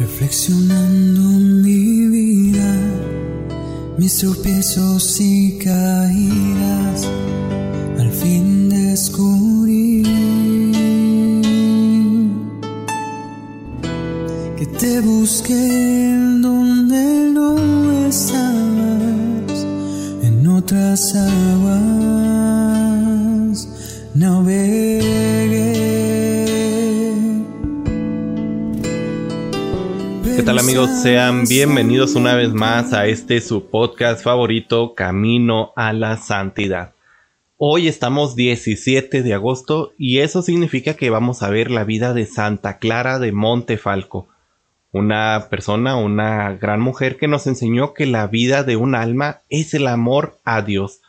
Reflexionando mi vida, mis tropiezos y caídas, al fin descubrí que te busqué donde no estabas, en otras aguas ¿Qué tal amigos? Sean bienvenidos una vez más a este su podcast favorito, Camino a la Santidad. Hoy estamos 17 de agosto y eso significa que vamos a ver la vida de Santa Clara de Montefalco, una persona, una gran mujer que nos enseñó que la vida de un alma es el amor a Dios.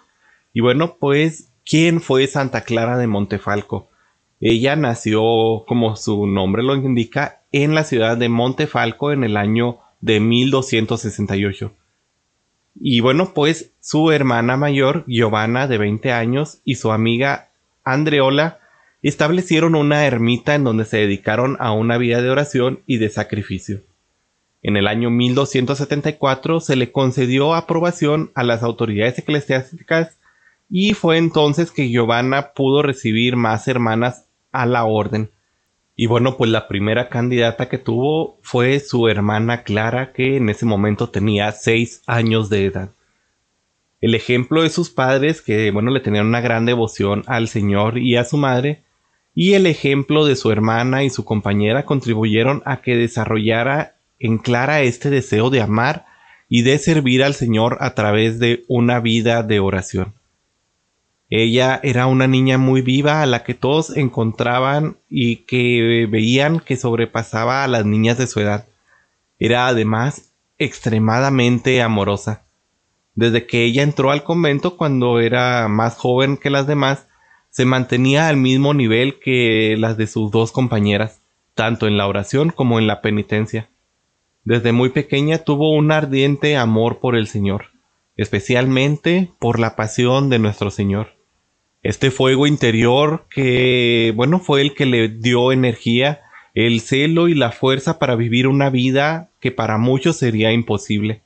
Y bueno, pues, ¿quién fue Santa Clara de Montefalco? Ella nació, como su nombre lo indica, en la ciudad de Montefalco en el año de 1268. Y bueno, pues su hermana mayor, Giovanna, de 20 años, y su amiga Andreola establecieron una ermita en donde se dedicaron a una vida de oración y de sacrificio. En el año 1274 se le concedió aprobación a las autoridades eclesiásticas y fue entonces que Giovanna pudo recibir más hermanas a la orden. Y bueno, pues la primera candidata que tuvo fue su hermana Clara, que en ese momento tenía seis años de edad. El ejemplo de sus padres, que bueno, le tenían una gran devoción al Señor y a su madre, y el ejemplo de su hermana y su compañera contribuyeron a que desarrollara en Clara este deseo de amar y de servir al Señor a través de una vida de oración. Ella era una niña muy viva a la que todos encontraban y que veían que sobrepasaba a las niñas de su edad. Era además extremadamente amorosa. Desde que ella entró al convento cuando era más joven que las demás, se mantenía al mismo nivel que las de sus dos compañeras, tanto en la oración como en la penitencia. Desde muy pequeña tuvo un ardiente amor por el Señor, especialmente por la pasión de nuestro Señor este fuego interior que, bueno, fue el que le dio energía, el celo y la fuerza para vivir una vida que para muchos sería imposible.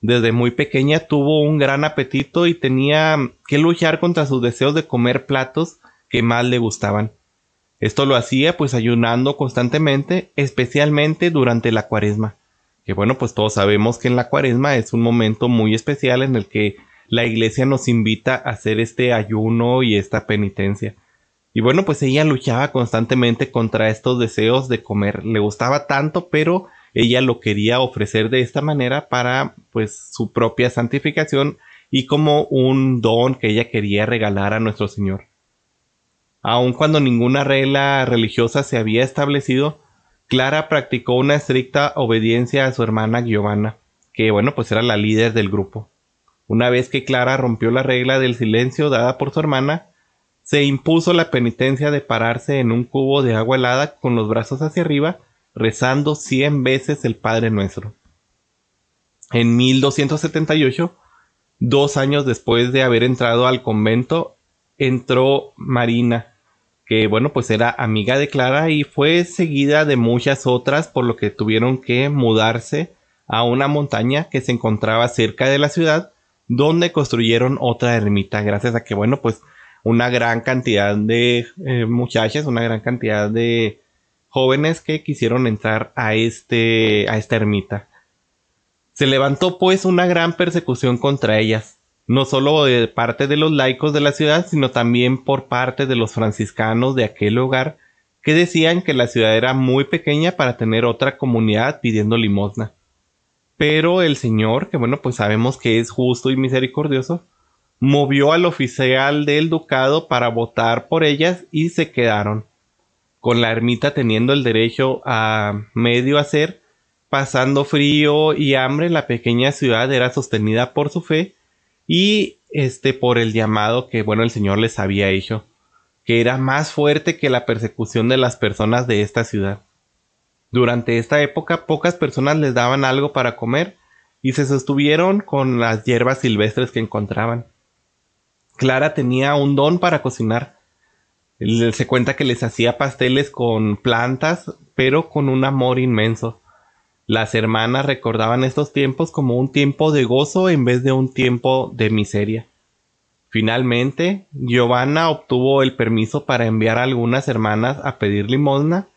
Desde muy pequeña tuvo un gran apetito y tenía que luchar contra sus deseos de comer platos que más le gustaban. Esto lo hacía pues ayunando constantemente, especialmente durante la cuaresma. Que bueno, pues todos sabemos que en la cuaresma es un momento muy especial en el que la iglesia nos invita a hacer este ayuno y esta penitencia. Y bueno, pues ella luchaba constantemente contra estos deseos de comer. Le gustaba tanto, pero ella lo quería ofrecer de esta manera para pues su propia santificación y como un don que ella quería regalar a nuestro Señor. Aun cuando ninguna regla religiosa se había establecido, Clara practicó una estricta obediencia a su hermana Giovanna, que bueno, pues era la líder del grupo. Una vez que Clara rompió la regla del silencio dada por su hermana, se impuso la penitencia de pararse en un cubo de agua helada con los brazos hacia arriba, rezando cien veces el Padre Nuestro. En 1278, dos años después de haber entrado al convento, entró Marina, que bueno, pues era amiga de Clara y fue seguida de muchas otras, por lo que tuvieron que mudarse a una montaña que se encontraba cerca de la ciudad donde construyeron otra ermita, gracias a que, bueno, pues una gran cantidad de eh, muchachas, una gran cantidad de jóvenes que quisieron entrar a, este, a esta ermita. Se levantó pues una gran persecución contra ellas, no solo de parte de los laicos de la ciudad, sino también por parte de los franciscanos de aquel lugar, que decían que la ciudad era muy pequeña para tener otra comunidad pidiendo limosna. Pero el Señor, que bueno, pues sabemos que es justo y misericordioso, movió al oficial del ducado para votar por ellas y se quedaron, con la ermita teniendo el derecho a medio hacer, pasando frío y hambre, la pequeña ciudad era sostenida por su fe y este por el llamado que bueno el Señor les había hecho, que era más fuerte que la persecución de las personas de esta ciudad. Durante esta época pocas personas les daban algo para comer y se sostuvieron con las hierbas silvestres que encontraban. Clara tenía un don para cocinar. Se cuenta que les hacía pasteles con plantas, pero con un amor inmenso. Las hermanas recordaban estos tiempos como un tiempo de gozo en vez de un tiempo de miseria. Finalmente, Giovanna obtuvo el permiso para enviar a algunas hermanas a pedir limosna,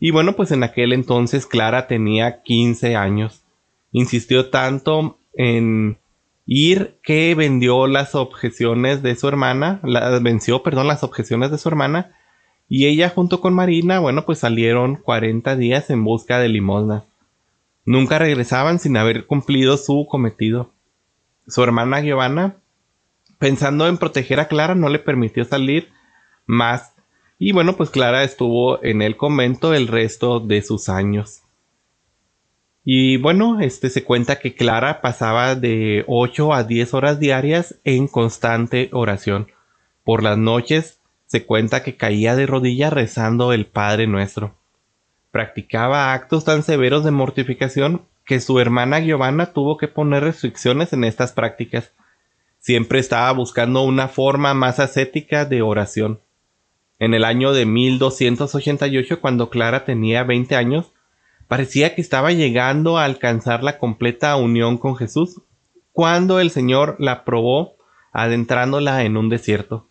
y bueno, pues en aquel entonces Clara tenía 15 años. Insistió tanto en ir que vendió las objeciones de su hermana, venció, perdón, las objeciones de su hermana, y ella junto con Marina, bueno, pues salieron 40 días en busca de limosna. Nunca regresaban sin haber cumplido su cometido. Su hermana Giovanna, pensando en proteger a Clara, no le permitió salir más. Y bueno, pues Clara estuvo en el convento el resto de sus años. Y bueno, este se cuenta que Clara pasaba de 8 a 10 horas diarias en constante oración. Por las noches se cuenta que caía de rodillas rezando el Padre Nuestro. Practicaba actos tan severos de mortificación que su hermana Giovanna tuvo que poner restricciones en estas prácticas. Siempre estaba buscando una forma más ascética de oración. En el año de 1288, cuando Clara tenía 20 años, Parecía que estaba llegando a alcanzar la completa unión con Jesús cuando el Señor la probó adentrándola en un desierto.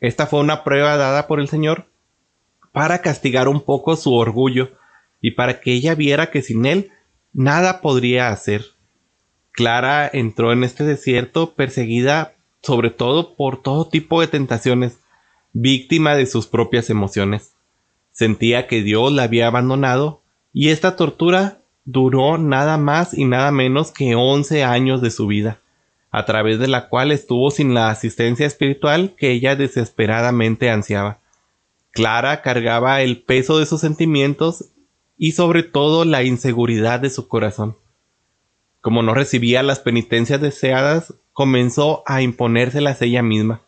Esta fue una prueba dada por el Señor para castigar un poco su orgullo y para que ella viera que sin él nada podría hacer. Clara entró en este desierto perseguida sobre todo por todo tipo de tentaciones, víctima de sus propias emociones. Sentía que Dios la había abandonado y esta tortura duró nada más y nada menos que 11 años de su vida, a través de la cual estuvo sin la asistencia espiritual que ella desesperadamente ansiaba. Clara cargaba el peso de sus sentimientos y sobre todo la inseguridad de su corazón. Como no recibía las penitencias deseadas, comenzó a imponérselas ella misma,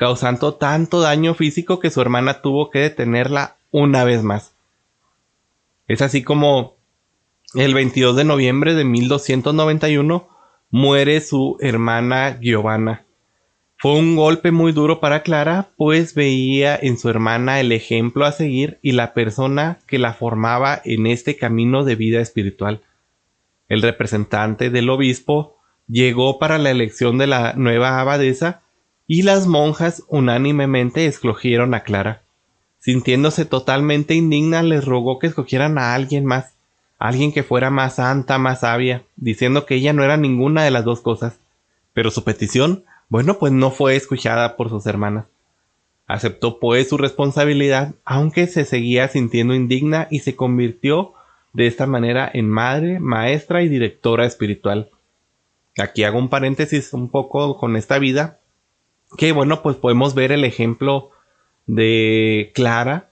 causando tanto daño físico que su hermana tuvo que detenerla una vez más. Es así como el 22 de noviembre de 1291 muere su hermana Giovanna. Fue un golpe muy duro para Clara, pues veía en su hermana el ejemplo a seguir y la persona que la formaba en este camino de vida espiritual. El representante del obispo llegó para la elección de la nueva abadesa y las monjas unánimemente escogieron a Clara. Sintiéndose totalmente indigna, les rogó que escogieran a alguien más, alguien que fuera más santa, más sabia, diciendo que ella no era ninguna de las dos cosas. Pero su petición, bueno, pues no fue escuchada por sus hermanas. Aceptó pues su responsabilidad, aunque se seguía sintiendo indigna y se convirtió de esta manera en madre, maestra y directora espiritual. Aquí hago un paréntesis un poco con esta vida, que bueno, pues podemos ver el ejemplo de Clara,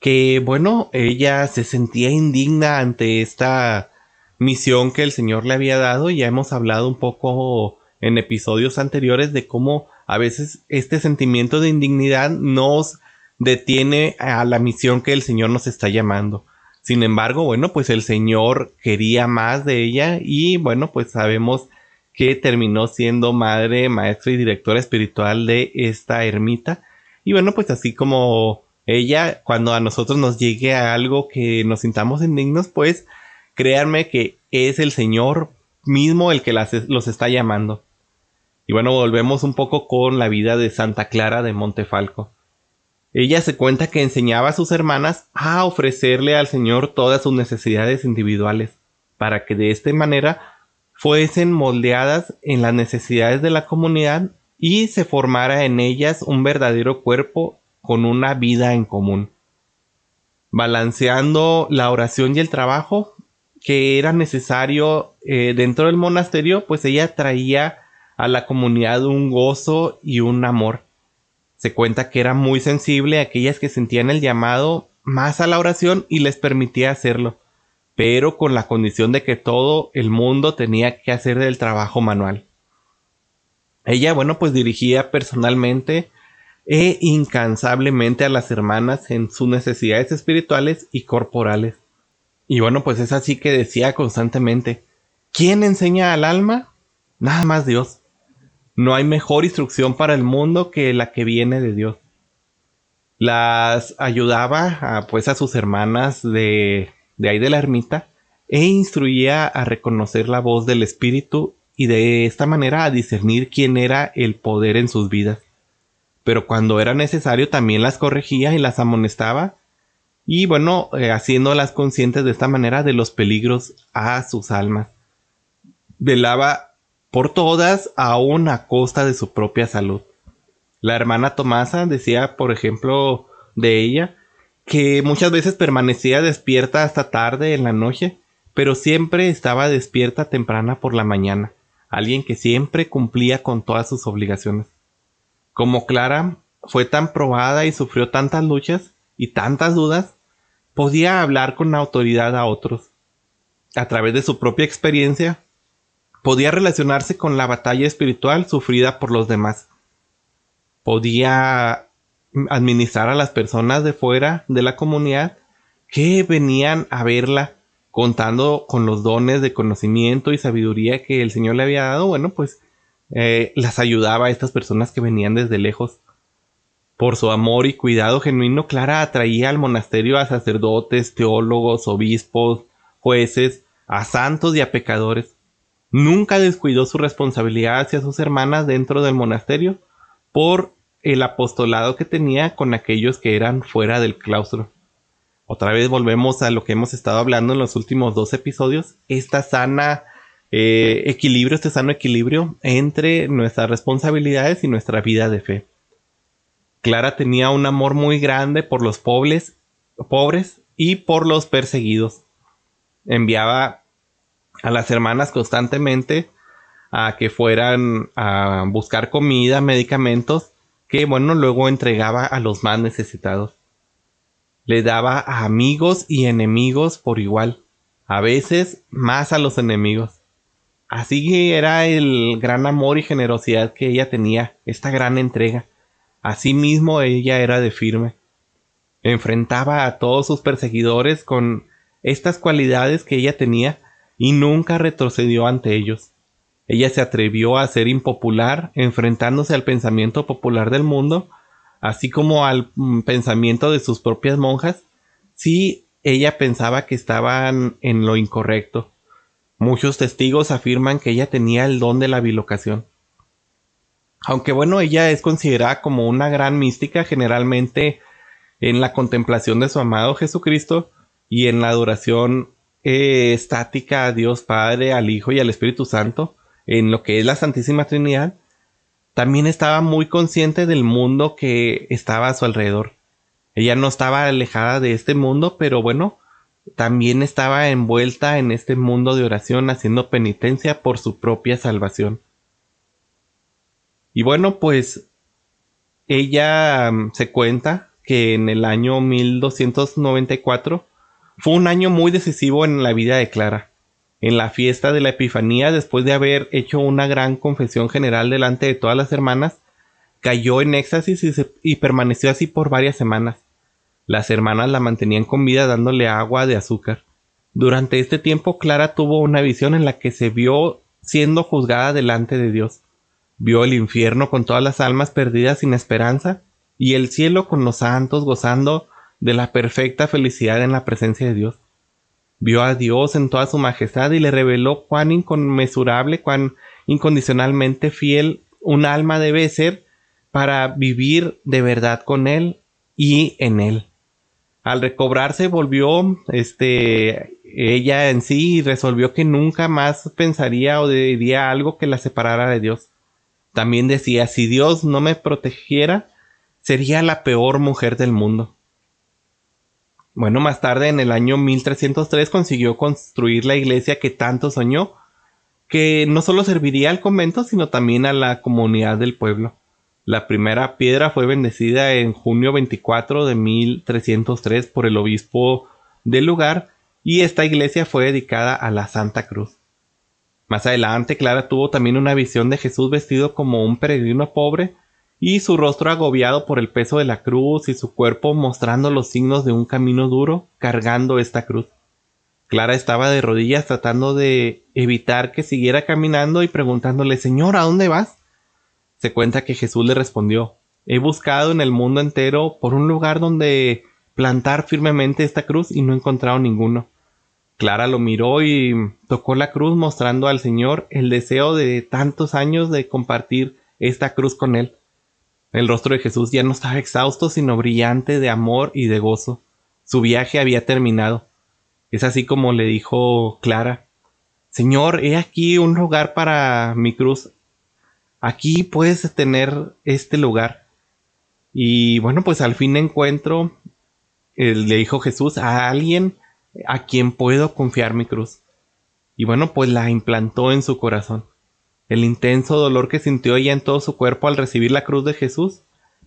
que bueno, ella se sentía indigna ante esta misión que el Señor le había dado. Ya hemos hablado un poco en episodios anteriores de cómo a veces este sentimiento de indignidad nos detiene a la misión que el Señor nos está llamando. Sin embargo, bueno, pues el Señor quería más de ella y bueno, pues sabemos que terminó siendo madre, maestra y directora espiritual de esta ermita y bueno, pues así como ella, cuando a nosotros nos llegue a algo que nos sintamos indignos, pues créanme que es el Señor mismo el que los está llamando. Y bueno, volvemos un poco con la vida de Santa Clara de Montefalco. Ella se cuenta que enseñaba a sus hermanas a ofrecerle al Señor todas sus necesidades individuales, para que de esta manera fuesen moldeadas en las necesidades de la comunidad y se formara en ellas un verdadero cuerpo con una vida en común. Balanceando la oración y el trabajo que era necesario eh, dentro del monasterio, pues ella traía a la comunidad un gozo y un amor. Se cuenta que era muy sensible a aquellas que sentían el llamado más a la oración y les permitía hacerlo, pero con la condición de que todo el mundo tenía que hacer el trabajo manual. Ella, bueno, pues dirigía personalmente e incansablemente a las hermanas en sus necesidades espirituales y corporales. Y bueno, pues es así que decía constantemente, ¿quién enseña al alma? Nada más Dios. No hay mejor instrucción para el mundo que la que viene de Dios. Las ayudaba a, pues a sus hermanas de, de ahí de la ermita e instruía a reconocer la voz del Espíritu y de esta manera a discernir quién era el poder en sus vidas. Pero cuando era necesario también las corregía y las amonestaba y bueno, eh, haciéndolas conscientes de esta manera de los peligros a sus almas. Velaba por todas aún a costa de su propia salud. La hermana Tomasa decía, por ejemplo, de ella, que muchas veces permanecía despierta hasta tarde en la noche, pero siempre estaba despierta temprana por la mañana, alguien que siempre cumplía con todas sus obligaciones. Como Clara fue tan probada y sufrió tantas luchas y tantas dudas, podía hablar con autoridad a otros. A través de su propia experiencia, podía relacionarse con la batalla espiritual sufrida por los demás. Podía administrar a las personas de fuera de la comunidad que venían a verla contando con los dones de conocimiento y sabiduría que el Señor le había dado, bueno, pues eh, las ayudaba a estas personas que venían desde lejos. Por su amor y cuidado genuino, Clara atraía al monasterio a sacerdotes, teólogos, obispos, jueces, a santos y a pecadores. Nunca descuidó su responsabilidad hacia sus hermanas dentro del monasterio por el apostolado que tenía con aquellos que eran fuera del claustro. Otra vez volvemos a lo que hemos estado hablando en los últimos dos episodios, esta sana eh, equilibrio, este sano equilibrio entre nuestras responsabilidades y nuestra vida de fe. Clara tenía un amor muy grande por los pobres, pobres y por los perseguidos. Enviaba a las hermanas constantemente a que fueran a buscar comida, medicamentos, que bueno, luego entregaba a los más necesitados. Le daba a amigos y enemigos por igual, a veces más a los enemigos. Así era el gran amor y generosidad que ella tenía, esta gran entrega. Asimismo ella era de firme. Enfrentaba a todos sus perseguidores con estas cualidades que ella tenía y nunca retrocedió ante ellos. Ella se atrevió a ser impopular, enfrentándose al pensamiento popular del mundo, así como al mm, pensamiento de sus propias monjas, si ella pensaba que estaban en lo incorrecto. Muchos testigos afirman que ella tenía el don de la bilocación. Aunque bueno, ella es considerada como una gran mística generalmente en la contemplación de su amado Jesucristo y en la adoración eh, estática a Dios Padre, al Hijo y al Espíritu Santo, en lo que es la Santísima Trinidad, también estaba muy consciente del mundo que estaba a su alrededor. Ella no estaba alejada de este mundo, pero bueno, también estaba envuelta en este mundo de oración haciendo penitencia por su propia salvación. Y bueno, pues ella mm, se cuenta que en el año 1294 fue un año muy decisivo en la vida de Clara. En la fiesta de la Epifanía, después de haber hecho una gran confesión general delante de todas las hermanas, cayó en éxtasis y, permaneció así por varias semanas. Las hermanas la mantenían con vida dándole agua de azúcar. Durante este tiempo Clara tuvo una visión en la que se vio siendo juzgada delante de Dios vio el infierno con todas las almas perdidas sin esperanza y el cielo con los santos gozando de la perfecta felicidad en la presencia de Dios. Vio a Dios en toda su majestad y le reveló cuán inconmensurable, cuán incondicionalmente fiel un alma debe ser para vivir de verdad con Él y en Él. Al recobrarse volvió este ella en sí y resolvió que nunca más pensaría o diría algo que la separara de Dios. También decía, si Dios no me protegiera, sería la peor mujer del mundo. Bueno, más tarde, en el año 1303, consiguió construir la iglesia que tanto soñó, que no solo serviría al convento, sino también a la comunidad del pueblo. La primera piedra fue bendecida en junio 24 de 1303 por el obispo del lugar y esta iglesia fue dedicada a la Santa Cruz. Más adelante, Clara tuvo también una visión de Jesús vestido como un peregrino pobre y su rostro agobiado por el peso de la cruz y su cuerpo mostrando los signos de un camino duro cargando esta cruz. Clara estaba de rodillas tratando de evitar que siguiera caminando y preguntándole Señor, ¿a dónde vas? Se cuenta que Jesús le respondió He buscado en el mundo entero por un lugar donde plantar firmemente esta cruz y no he encontrado ninguno. Clara lo miró y tocó la cruz mostrando al Señor el deseo de tantos años de compartir esta cruz con él. El rostro de Jesús ya no estaba exhausto, sino brillante de amor y de gozo. Su viaje había terminado. Es así como le dijo Clara, Señor, he aquí un lugar para mi cruz. Aquí puedes tener este lugar. Y bueno, pues al fin encuentro, le dijo Jesús, a alguien a quien puedo confiar mi cruz. Y bueno, pues la implantó en su corazón. El intenso dolor que sintió ella en todo su cuerpo al recibir la cruz de Jesús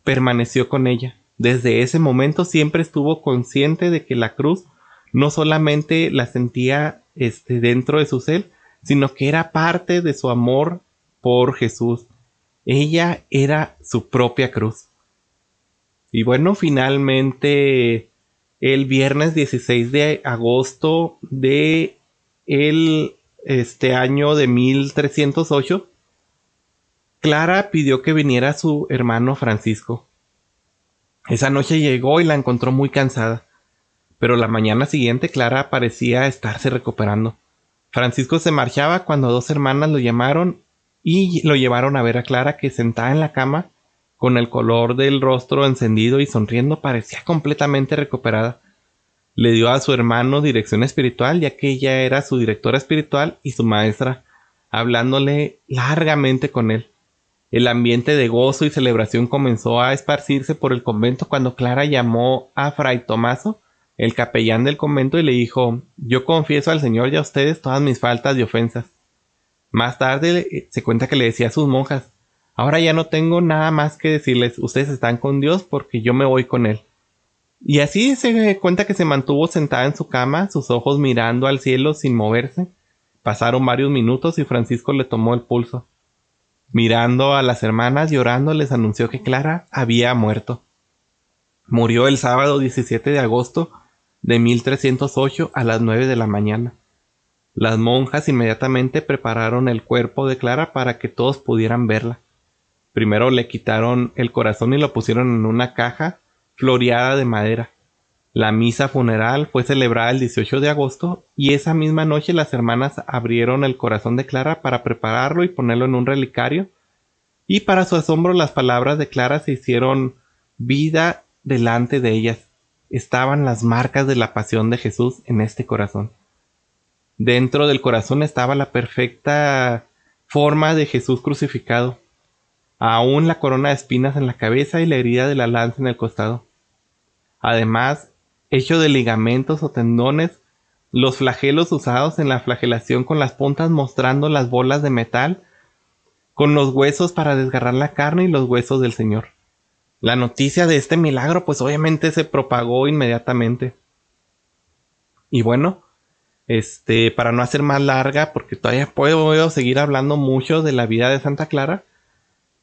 permaneció con ella. Desde ese momento siempre estuvo consciente de que la cruz no solamente la sentía este, dentro de su ser, sino que era parte de su amor por Jesús. Ella era su propia cruz. Y bueno, finalmente el viernes 16 de agosto de el este año de 1308, Clara pidió que viniera su hermano Francisco. Esa noche llegó y la encontró muy cansada, pero la mañana siguiente Clara parecía estarse recuperando. Francisco se marchaba cuando dos hermanas lo llamaron y lo llevaron a ver a Clara que sentada en la cama, con el color del rostro encendido y sonriendo, parecía completamente recuperada le dio a su hermano dirección espiritual, ya que ella era su directora espiritual y su maestra, hablándole largamente con él. El ambiente de gozo y celebración comenzó a esparcirse por el convento cuando Clara llamó a Fray Tomaso, el capellán del convento, y le dijo Yo confieso al Señor y a ustedes todas mis faltas y ofensas. Más tarde eh, se cuenta que le decía a sus monjas Ahora ya no tengo nada más que decirles, ustedes están con Dios porque yo me voy con Él. Y así se cuenta que se mantuvo sentada en su cama, sus ojos mirando al cielo sin moverse. Pasaron varios minutos y Francisco le tomó el pulso. Mirando a las hermanas llorando les anunció que Clara había muerto. Murió el sábado 17 de agosto de 1308 a las 9 de la mañana. Las monjas inmediatamente prepararon el cuerpo de Clara para que todos pudieran verla. Primero le quitaron el corazón y lo pusieron en una caja floreada de madera. La misa funeral fue celebrada el 18 de agosto y esa misma noche las hermanas abrieron el corazón de Clara para prepararlo y ponerlo en un relicario. Y para su asombro las palabras de Clara se hicieron vida delante de ellas. Estaban las marcas de la pasión de Jesús en este corazón. Dentro del corazón estaba la perfecta forma de Jesús crucificado aún la corona de espinas en la cabeza y la herida de la lanza en el costado. Además, hecho de ligamentos o tendones, los flagelos usados en la flagelación con las puntas mostrando las bolas de metal, con los huesos para desgarrar la carne y los huesos del Señor. La noticia de este milagro pues obviamente se propagó inmediatamente. Y bueno, este, para no hacer más larga, porque todavía puedo seguir hablando mucho de la vida de Santa Clara,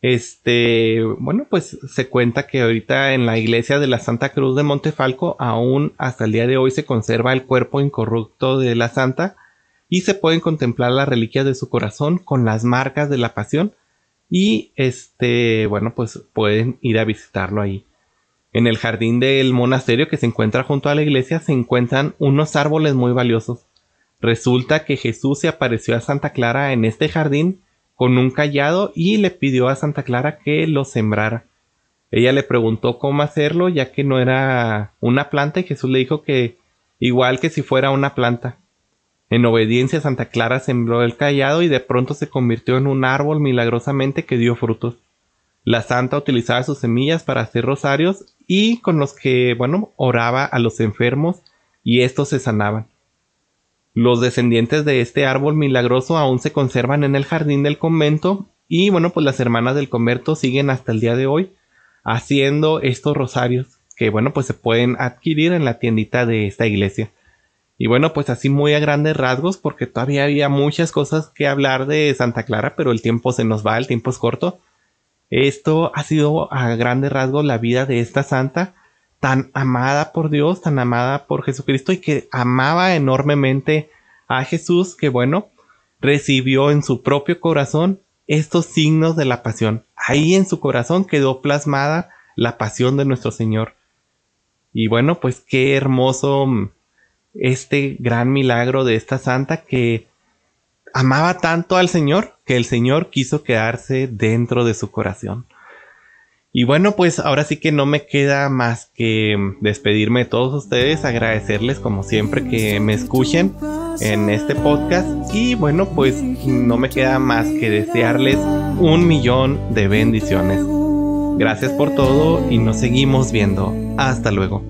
este, bueno, pues se cuenta que ahorita en la iglesia de la Santa Cruz de Montefalco aún hasta el día de hoy se conserva el cuerpo incorrupto de la santa y se pueden contemplar las reliquias de su corazón con las marcas de la pasión y este, bueno, pues pueden ir a visitarlo ahí. En el jardín del monasterio que se encuentra junto a la iglesia se encuentran unos árboles muy valiosos. Resulta que Jesús se apareció a Santa Clara en este jardín con un callado y le pidió a Santa Clara que lo sembrara. Ella le preguntó cómo hacerlo ya que no era una planta y Jesús le dijo que igual que si fuera una planta. En obediencia Santa Clara sembró el callado y de pronto se convirtió en un árbol milagrosamente que dio frutos. La santa utilizaba sus semillas para hacer rosarios y con los que, bueno, oraba a los enfermos y estos se sanaban. Los descendientes de este árbol milagroso aún se conservan en el jardín del convento y bueno, pues las hermanas del convento siguen hasta el día de hoy haciendo estos rosarios que bueno, pues se pueden adquirir en la tiendita de esta iglesia. Y bueno, pues así muy a grandes rasgos porque todavía había muchas cosas que hablar de Santa Clara, pero el tiempo se nos va, el tiempo es corto. Esto ha sido a grandes rasgos la vida de esta santa tan amada por Dios, tan amada por Jesucristo y que amaba enormemente a Jesús, que bueno, recibió en su propio corazón estos signos de la pasión. Ahí en su corazón quedó plasmada la pasión de nuestro Señor. Y bueno, pues qué hermoso este gran milagro de esta santa que amaba tanto al Señor que el Señor quiso quedarse dentro de su corazón. Y bueno, pues ahora sí que no me queda más que despedirme de todos ustedes, agradecerles como siempre que me escuchen en este podcast y bueno, pues no me queda más que desearles un millón de bendiciones. Gracias por todo y nos seguimos viendo. Hasta luego.